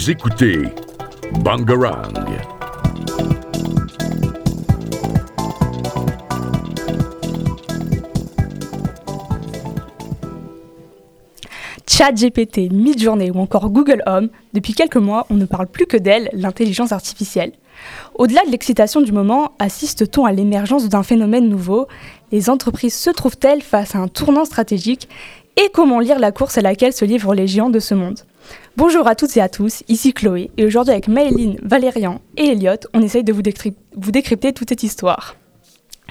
Vous écoutez Bangarang. ChatGPT, Midjourney ou encore Google Home, depuis quelques mois, on ne parle plus que d'elle, l'intelligence artificielle. Au-delà de l'excitation du moment, assiste-t-on à l'émergence d'un phénomène nouveau? Les entreprises se trouvent-elles face à un tournant stratégique? Et comment lire la course à laquelle se livrent les géants de ce monde? Bonjour à toutes et à tous, ici Chloé, et aujourd'hui avec Maëline, Valérian et Elliot, on essaye de vous, décrypter toute cette histoire.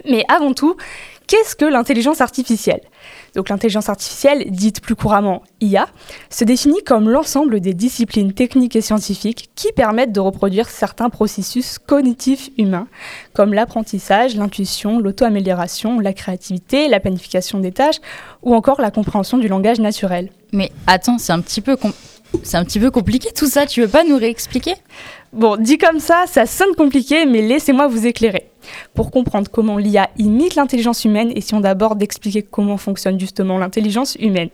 Mais avant tout, qu'est-ce que l'intelligence artificielle? Donc l'intelligence artificielle, dite plus couramment IA, se définit comme l'ensemble des disciplines techniques et scientifiques qui permettent de reproduire certains processus cognitifs humains, comme l'apprentissage, l'intuition, l'auto-amélioration, la créativité, la planification des tâches ou encore la compréhension du langage naturel. Mais attends, c'est un petit peu c'est un petit peu compliqué tout ça, tu veux pas nous réexpliquer? Bon, dit comme ça, ça sonne compliqué, mais laissez-moi vous éclairer. Pour comprendre comment l'IA imite l'intelligence humaine, essayons d'abord d'expliquer comment fonctionne justement l'intelligence humaine.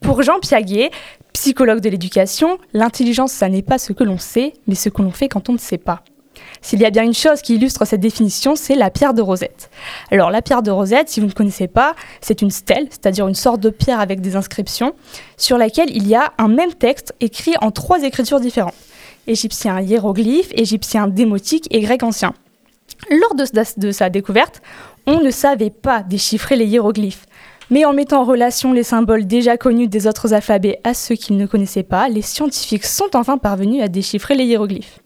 Pour Jean Piaget, psychologue de l'éducation, l'intelligence, ça n'est pas ce que l'on sait, mais ce que l'on fait quand on ne sait pas. S'il y a bien une chose qui illustre cette définition, c'est la pierre de Rosette. Alors la pierre de Rosette, si vous ne connaissez pas, c'est une stèle, c'est-à-dire une sorte de pierre avec des inscriptions, sur laquelle il y a un même texte écrit en trois écritures différentes. Égyptien hiéroglyphe, égyptien démotique et grec ancien. Lors de, sa découverte, on ne savait pas déchiffrer les hiéroglyphes. Mais en mettant en relation les symboles déjà connus des autres alphabets à ceux qu'ils ne connaissaient pas, les scientifiques sont enfin parvenus à déchiffrer les hiéroglyphes.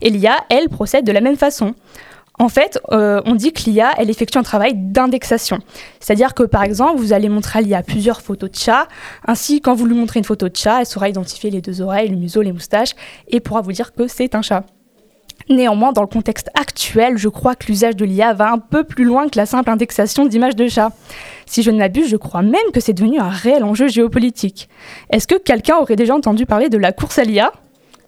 Et l'IA, elle, procède de la même façon. En fait, euh, on dit que l'IA, elle effectue un travail d'indexation. C'est-à-dire que, par exemple, vous allez montrer à l'IA plusieurs photos de chats. Ainsi, quand vous lui montrez une photo de chat, elle saura identifier les deux oreilles, le museau, les moustaches, et pourra vous dire que c'est un chat. Néanmoins, dans le contexte actuel, je crois que l'usage de l'IA va un peu plus loin que la simple indexation d'images de chats. Si je ne m'abuse, je crois même que c'est devenu un réel enjeu géopolitique. Est-ce que quelqu'un aurait déjà entendu parler de la course à l'IA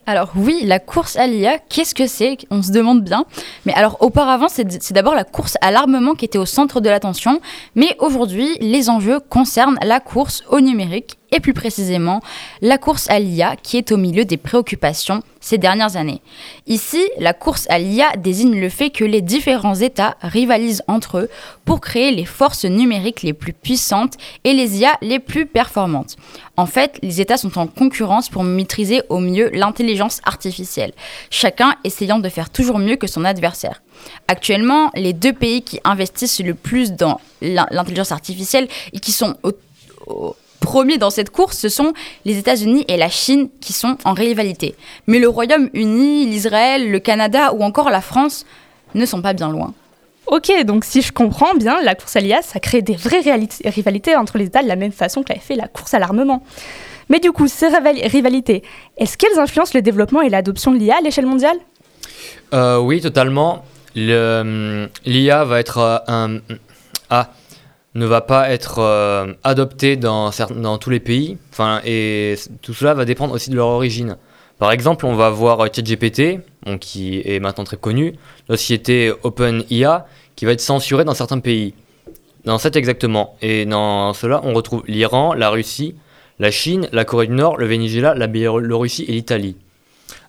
alors oui, la course à l'IA, qu'est-ce que c'est? On se demande bien. Mais alors auparavant, c'est d'abord la course à l'armement qui était au centre de l'attention. Mais aujourd'hui, les enjeux concernent la course au numérique et plus précisément la course à l'IA qui est au milieu des préoccupations ces dernières années. Ici, la course à l'IA désigne le fait que les différents États rivalisent entre eux pour créer les forces numériques les plus puissantes et les IA les plus performantes. En fait, les États sont en concurrence pour maîtriser au mieux l'intelligence artificielle, chacun essayant de faire toujours mieux que son adversaire. Actuellement, les deux pays qui investissent le plus dans l'intelligence artificielle et qui sont au premiers dans cette course, ce sont les États-Unis et la Chine qui sont en rivalité. Mais le Royaume-Uni, l'Israël, le Canada ou encore la France ne sont pas bien loin. Ok, donc si je comprends bien, la course à l'IA, ça crée des vraies rivalités entre les États de la même façon qu'avait fait la course à l'armement. Mais du coup, ces rivalités, est-ce qu'elles influencent le développement et l'adoption de l'IA à l'échelle mondiale? Euh, Oui, totalement. L'IA va être euh, un... Ah, ne va pas être euh, adopté dans, dans tous les pays. Enfin, et tout cela va dépendre aussi de leur origine. Par exemple, on va voir ChatGPT, qui est maintenant très connu, la société OpenIA, qui va être censurée dans certains pays. Dans cet exactement. Et dans cela, on retrouve l'Iran, la Russie, la Chine, la Corée du Nord, le Venezuela, la Biélorussie et l'Italie.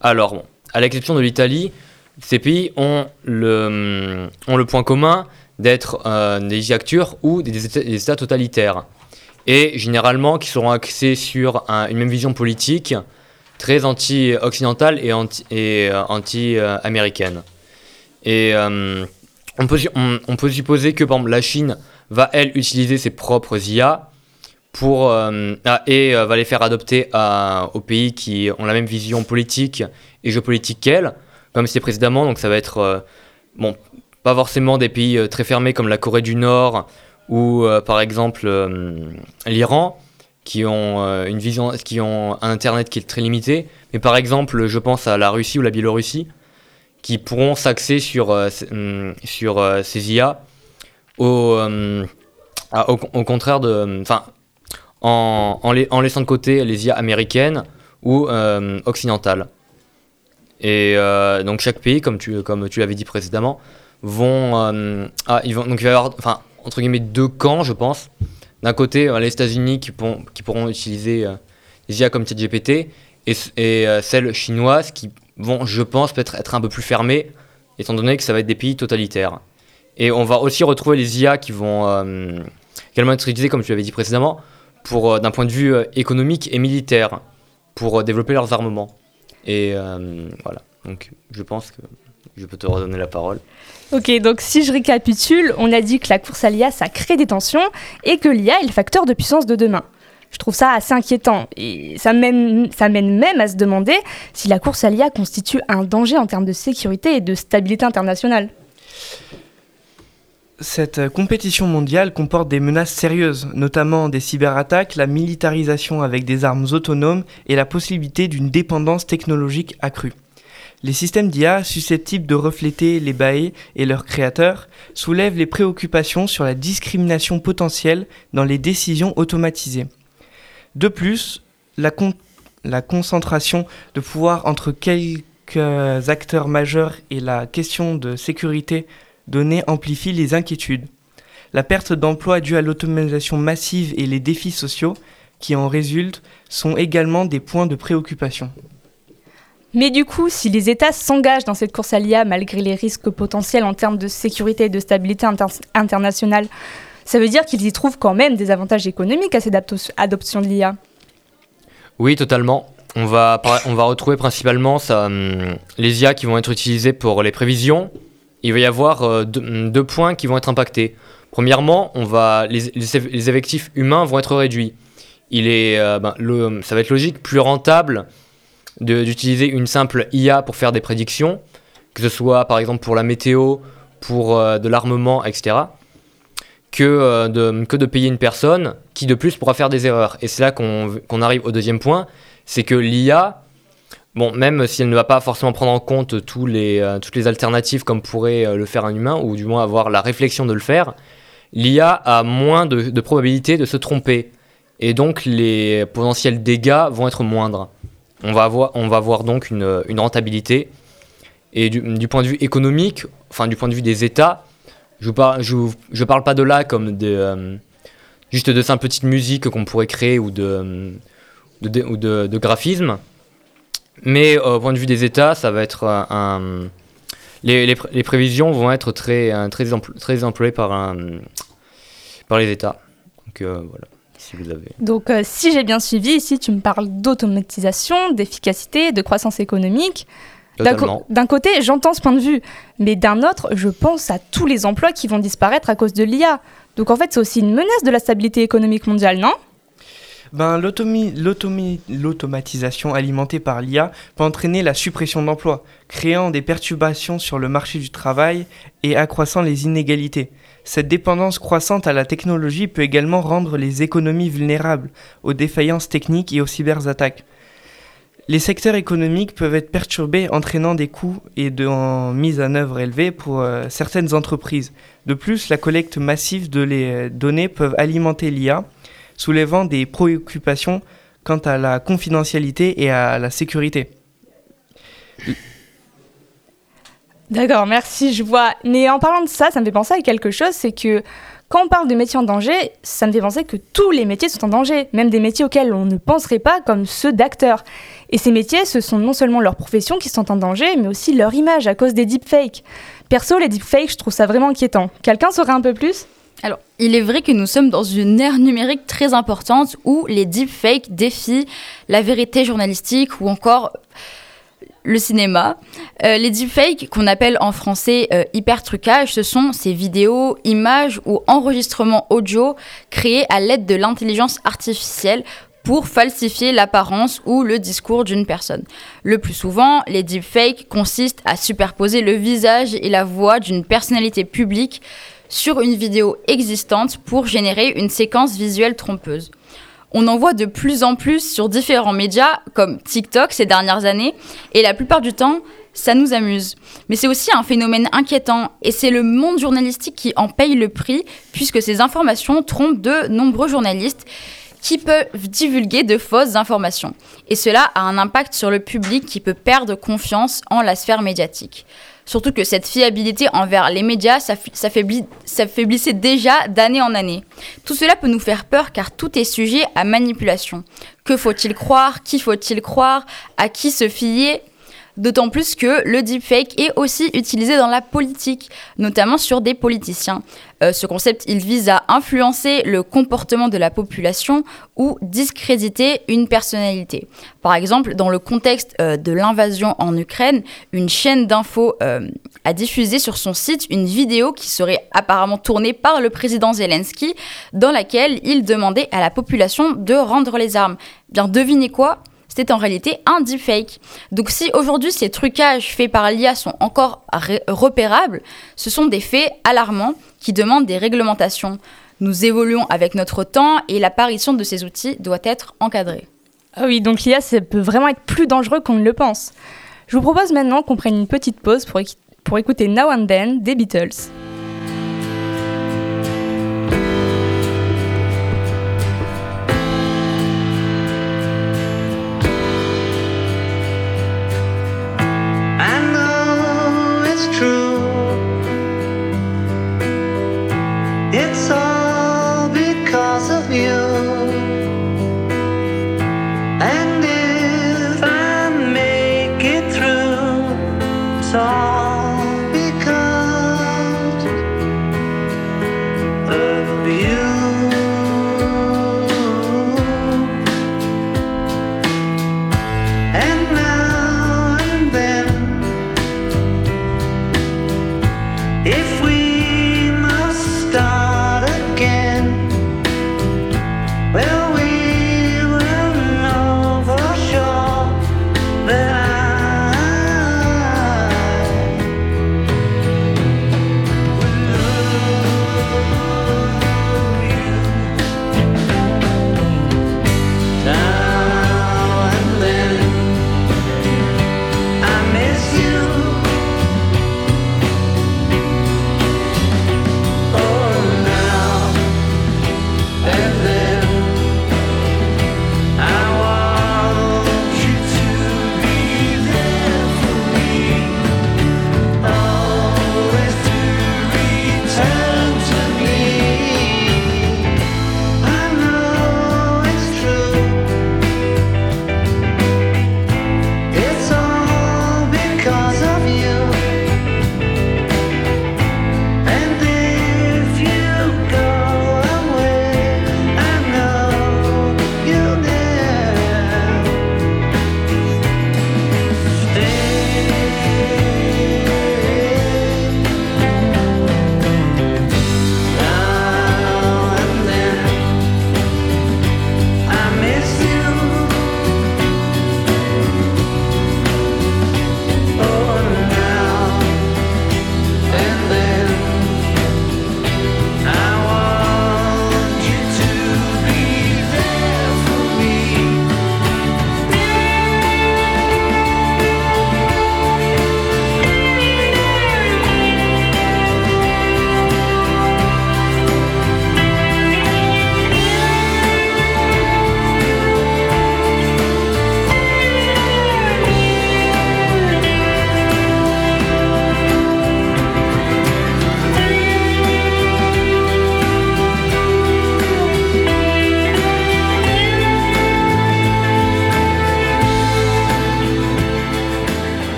Alors, bon, à l'exception de l'Italie, ces pays ont le, ont le point commun d'être euh, des dictatures ou des états, totalitaires. Et généralement qui seront axés sur une même vision politique très anti-occidentale et anti-américaine. et euh, on, peut, on, peut supposer que par exemple, la Chine va, elle, utiliser ses propres IA pour, euh, ah, et va les faire adopter aux pays qui ont la même vision politique et géopolitique qu'elle, comme c'était précédemment. Donc ça va être bon, pas forcément des pays euh, très fermés comme la Corée du Nord ou euh, par exemple euh, l'Iran qui ont une vision qui ont un internet qui est très limité. Mais par exemple je pense à la Russie ou la Biélorussie qui pourront s'axer sur mm, sur ces IA au, au, contraire de enfin en, en, en, laissant de côté les IA américaines ou occidentales. Et donc chaque pays comme tu comme tu l'avais dit précédemment vont, euh, ah, ils vont donc il va y avoir enfin entre guillemets deux camps je pense d'un côté euh, les États-Unis qui, pourront utiliser euh, des IA comme ChatGPT et, et celles chinoises qui vont, je pense, peut-être être un peu plus fermées, étant donné que ça va être des pays totalitaires. Et on va aussi retrouver les IA qui vont également être utilisées, comme tu l'avais dit précédemment, pour d'un point de vue économique et militaire, pour développer leurs armements. Et voilà, donc je pense que je peux te redonner la parole. Ok, donc si je récapitule, on a dit que la course à l'IA, ça crée des tensions et que l'IA est le facteur de puissance de demain. Je trouve ça assez inquiétant et ça mène, ça mène même à se demander si la course à l'IA constitue un danger en termes de sécurité et de stabilité internationale. Cette compétition mondiale comporte des menaces sérieuses, notamment des cyberattaques, la militarisation avec des armes autonomes et la possibilité d'une dépendance technologique accrue. Les systèmes d'IA susceptibles de refléter les bails et leurs créateurs soulèvent les préoccupations sur la discrimination potentielle dans les décisions automatisées. De plus, la, con- la concentration de pouvoir entre quelques acteurs majeurs et la question de sécurité données amplifie les inquiétudes. La perte d'emploi due à l'automatisation massive et les défis sociaux qui en résultent sont également des points de préoccupation. Mais du coup, si les États s'engagent dans cette course à l'IA malgré les risques potentiels en termes de sécurité et de stabilité inter- internationale, ça veut dire qu'ils y trouvent quand même des avantages économiques à cette adoption de l'IA. Oui, totalement. On va, on va retrouver principalement hum, les IA qui vont être utilisées pour les prévisions. Il va y avoir euh, deux, deux points qui vont être impactés. Premièrement, on va, les, les eff- les effectifs humains vont être réduits. Il est, euh, ben, le, ça va être logique, plus rentable d'utiliser une simple IA pour faire des prédictions, que ce soit par exemple pour la météo, pour euh, de l'armement, etc., que, euh, de, que de payer une personne qui de plus pourra faire des erreurs. Et c'est là qu'on arrive au deuxième point, c'est que l'IA, bon, même si elle ne va pas forcément prendre en compte tous les, euh, toutes les alternatives comme pourrait le faire un humain, ou du moins avoir la réflexion de le faire, l'IA a moins de, de probabilité de se tromper. Et donc les potentiels dégâts vont être moindres. On va avoir, donc une, rentabilité. Et du, point de vue économique, enfin du point de vue des États, je je parle pas de là comme de, euh, juste de simples petites musiques qu'on pourrait créer ou de, euh, graphisme. Mais euh, au point de vue des États, ça va être les, les pré- les prévisions vont être très, très, empl- très employées par, par les États. Si vous avez. Donc euh, si j'ai bien suivi, ici tu me parles d'automatisation, d'efficacité, de croissance économique. D'un côté, j'entends ce point de vue, mais d'un autre, je pense à tous les emplois qui vont disparaître à cause de l'IA. Donc en fait, c'est aussi une menace de la stabilité économique mondiale, non? Ben, l'automatisation alimentée par l'IA peut entraîner la suppression d'emplois, créant des perturbations sur le marché du travail et accroissant les inégalités. Cette dépendance croissante à la technologie peut également rendre les économies vulnérables aux défaillances techniques et aux cyberattaques. Les secteurs économiques peuvent être perturbés, entraînant des coûts et de mise en œuvre élevés pour euh, certaines entreprises. De plus, la collecte massive de les euh, données peuvent alimenter l'IA, soulevant des préoccupations quant à la confidentialité et à la sécurité. D'accord, merci, je vois. Mais en parlant de ça, ça me fait penser à quelque chose, c'est que quand on parle de métiers en danger, ça me fait penser que tous les métiers sont en danger, même des métiers auxquels on ne penserait pas, comme ceux d'acteurs. Et ces métiers, ce sont non seulement leurs professions qui sont en danger, mais aussi leur image à cause des deepfakes. Perso, les deepfakes, je trouve ça vraiment inquiétant. Quelqu'un saurait un peu plus? Alors, il est vrai que nous sommes dans une ère numérique très importante où les deepfakes défient la vérité journalistique ou encore le cinéma. Euh, les deepfakes, qu'on appelle en français euh, hypertrucage, ce sont ces vidéos, images ou enregistrements audio créés à l'aide de l'intelligence artificielle pour falsifier l'apparence ou le discours d'une personne. Le plus souvent, les deepfakes consistent à superposer le visage et la voix d'une personnalité publique sur une vidéo existante pour générer une séquence visuelle trompeuse. On en voit de plus en plus sur différents médias comme TikTok ces dernières années et la plupart du temps, ça nous amuse. Mais c'est aussi un phénomène inquiétant et c'est le monde journalistique qui en paye le prix puisque ces informations trompent de nombreux journalistes qui peuvent divulguer de fausses informations. Et cela a un impact sur le public qui peut perdre confiance en la sphère médiatique. Surtout que cette fiabilité envers les médias s'affaiblissait déjà d'année en année. Tout cela peut nous faire peur car tout est sujet à manipulation. Que faut-il croire? Qui faut-il croire? À qui se fier? D'autant plus que le deepfake est aussi utilisé dans la politique, notamment sur des politiciens. Euh, ce concept, il vise à influencer le comportement de la population ou discréditer une personnalité. Par exemple, dans le contexte euh, de l'invasion en Ukraine, une chaîne d'infos euh, a diffusé sur son site une vidéo qui serait apparemment tournée par le président Zelensky, dans laquelle il demandait à la population de rendre les armes. Bien, devinez quoi? C'était en réalité un deepfake. Donc si aujourd'hui ces trucages faits par l'IA sont encore repérables, ce sont des faits alarmants qui demandent des réglementations. Nous évoluons avec notre temps et l'apparition de ces outils doit être encadrée. Ah oui, donc l'IA, ça peut vraiment être plus dangereux qu'on ne le pense. Je vous propose maintenant qu'on prenne une petite pause pour, pour écouter Now and Then des Beatles.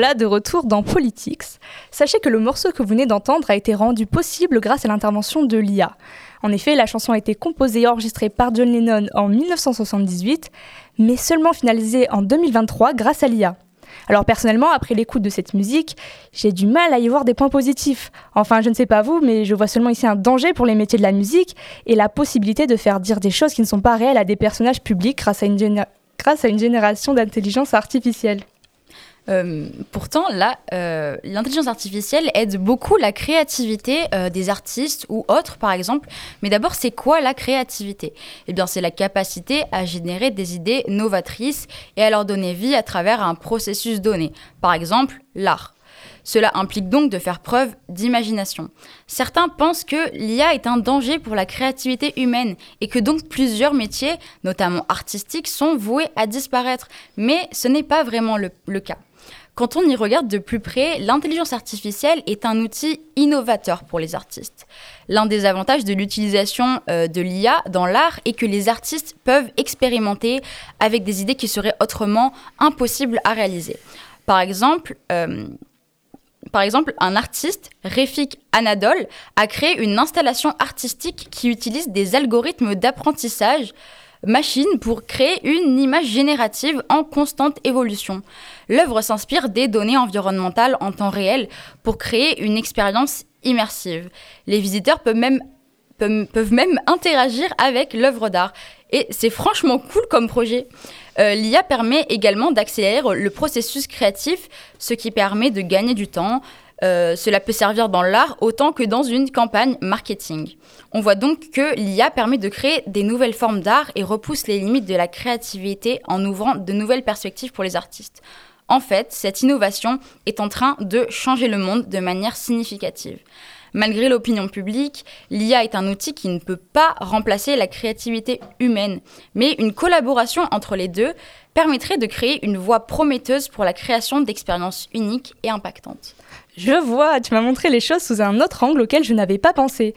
Voilà de retour dans Politics. Sachez que le morceau que vous venez d'entendre a été rendu possible grâce à l'intervention de l'IA. En effet, la chanson a été composée et enregistrée par John Lennon en 1978, mais seulement finalisée en 2023 grâce à l'IA. Alors personnellement, après l'écoute de cette musique, j'ai du mal à y voir des points positifs. Enfin, je ne sais pas vous, mais je vois seulement ici un danger pour les métiers de la musique et la possibilité de faire dire des choses qui ne sont pas réelles à des personnages publics grâce à une, grâce à une génération d'intelligence artificielle. Euh, pourtant, là, euh, l'intelligence artificielle aide beaucoup la créativité euh, des artistes ou autres, par exemple. Mais d'abord, c'est quoi la créativité? Eh bien, c'est la capacité à générer des idées novatrices et à leur donner vie à travers un processus donné. Par exemple, l'art. Cela implique donc de faire preuve d'imagination. Certains pensent que l'IA est un danger pour la créativité humaine et que donc plusieurs métiers, notamment artistiques, sont voués à disparaître. Mais ce n'est pas vraiment le cas. Quand on y regarde de plus près, l'intelligence artificielle est un outil innovateur pour les artistes. L'un des avantages de l'utilisation euh, de l'IA dans l'art est que les artistes peuvent expérimenter avec des idées qui seraient autrement impossibles à réaliser. Par exemple, euh, par exemple, un artiste, Refik Anadol, a créé une installation artistique qui utilise des algorithmes d'apprentissage machine pour créer une image générative en constante évolution. L'œuvre s'inspire des données environnementales en temps réel pour créer une expérience immersive. Les visiteurs peuvent même, interagir avec l'œuvre d'art. Et c'est franchement cool comme projet. Euh, L'IA permet également d'accélérer le processus créatif, ce qui permet de gagner du temps. Euh, cela peut servir dans l'art autant que dans une campagne marketing. On voit donc que l'IA permet de créer des nouvelles formes d'art et repousse les limites de la créativité en ouvrant de nouvelles perspectives pour les artistes. En fait, cette innovation est en train de changer le monde de manière significative. Malgré l'opinion publique, l'IA est un outil qui ne peut pas remplacer la créativité humaine, mais une collaboration entre les deux permettrait de créer une voie prometteuse pour la création d'expériences uniques et impactantes. Je vois, tu m'as montré les choses sous un autre angle auquel je n'avais pas pensé.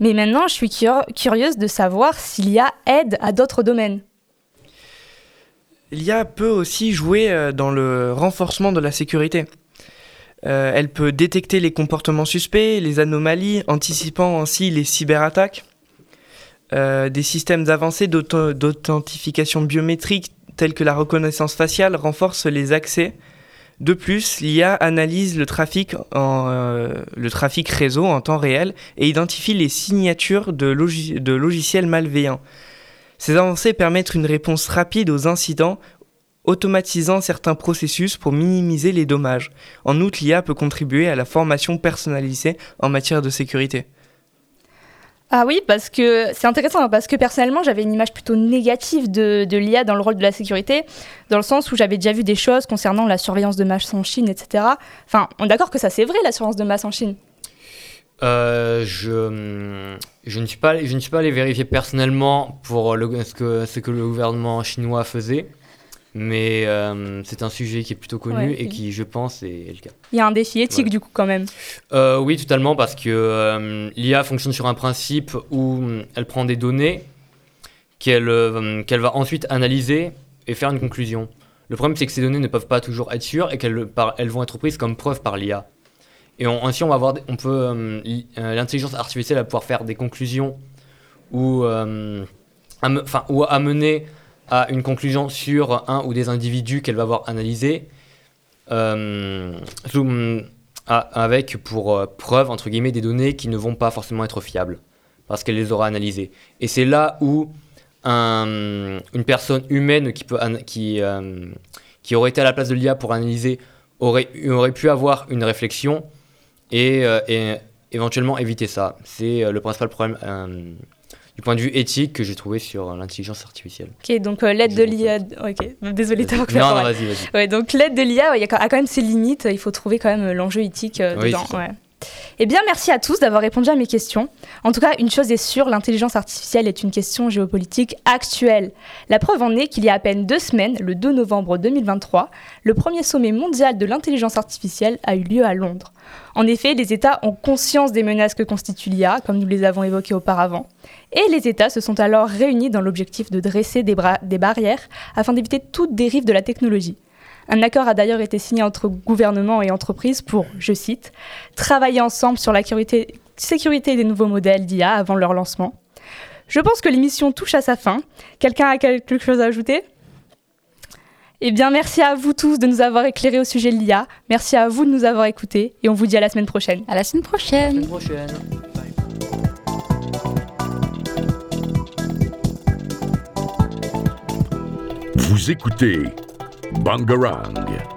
Mais maintenant, je suis curieuse de savoir s'il y a aide à d'autres domaines. L'IA peut aussi jouer euh, dans le renforcement de la sécurité. Euh, elle peut détecter les comportements suspects, les anomalies, anticipant ainsi les cyberattaques. Euh, des systèmes avancés d'authentification biométrique tels que la reconnaissance faciale renforcent les accès. De plus, l'IA analyse le trafic, en, euh, le trafic réseau en temps réel et identifie les signatures de logiciels malveillants. Ces avancées permettent une réponse rapide aux incidents automatisant certains processus pour minimiser les dommages. En outre, l'IA peut contribuer à la formation personnalisée en matière de sécurité. Ah oui, parce que c'est intéressant, hein, parce que personnellement, j'avais une image plutôt négative de, de l'IA dans le rôle de la sécurité, dans le sens où j'avais déjà vu des choses concernant la surveillance de masse en Chine, etc. Enfin, on est d'accord que ça c'est vrai, la surveillance de masse en Chine euh, je, je, ne suis pas, je ne suis pas allé vérifier personnellement pour ce, que, ce que le gouvernement chinois faisait. Mais euh, c'est un sujet qui est plutôt connu et qui, je pense, est, le cas. Il y a un défi éthique, du coup, quand même. Euh, oui, totalement, parce que euh, l'IA fonctionne sur un principe où elle prend des données qu'elle qu'elle va ensuite analyser et faire une conclusion. Le problème, c'est que ces données ne peuvent pas toujours être sûres et qu'elles elles vont être prises comme preuve par l'IA. Et ainsi, on va avoir, on peut, l'intelligence artificielle va pouvoir faire des conclusions ou, enfin, ou amener à une conclusion sur un ou des individus qu'elle va avoir analysés, euh, avec pour euh, preuve, entre guillemets, des données qui ne vont pas forcément être fiables, parce qu'elle les aura analysées. Et c'est là où un, une personne humaine qui, peut, qui, euh, qui aurait été à la place de l'IA pour analyser aurait, aurait pu avoir une réflexion et, et éventuellement éviter ça. C'est le principal problème du point de vue éthique que j'ai trouvé sur l'intelligence artificielle. Ok, donc euh, l'aide de l'IA. Ok, désolé d'avoir Non, non, vas-y, vas-y. Ouais, donc l'aide de l'IA, y a quand même ses limites. Il faut trouver quand même euh, l'enjeu éthique euh, dedans. Ouais. Eh bien, merci à tous d'avoir répondu à mes questions. En tout cas, une chose est sûre, l'intelligence artificielle est une question géopolitique actuelle. La preuve en est qu'il y a à peine deux semaines, le 2 novembre 2023, le premier sommet mondial de l'intelligence artificielle a eu lieu à Londres. En effet, les États ont conscience des menaces que constitue l'IA, comme nous les avons évoquées auparavant. Et les États se sont alors réunis dans l'objectif de dresser des, des barrières afin d'éviter toute dérive de la technologie. Un accord a d'ailleurs été signé entre gouvernements et entreprises pour, je cite, travailler ensemble sur la sécurité des nouveaux modèles d'IA avant leur lancement. Je pense que l'émission touche à sa fin. Quelqu'un a quelque chose à ajouter? Eh bien, merci à vous tous de nous avoir éclairés au sujet de l'IA. Merci à vous de nous avoir écoutés et on vous dit à la semaine prochaine. À la semaine prochaine. La semaine prochaine. Vous écoutez Bangarang.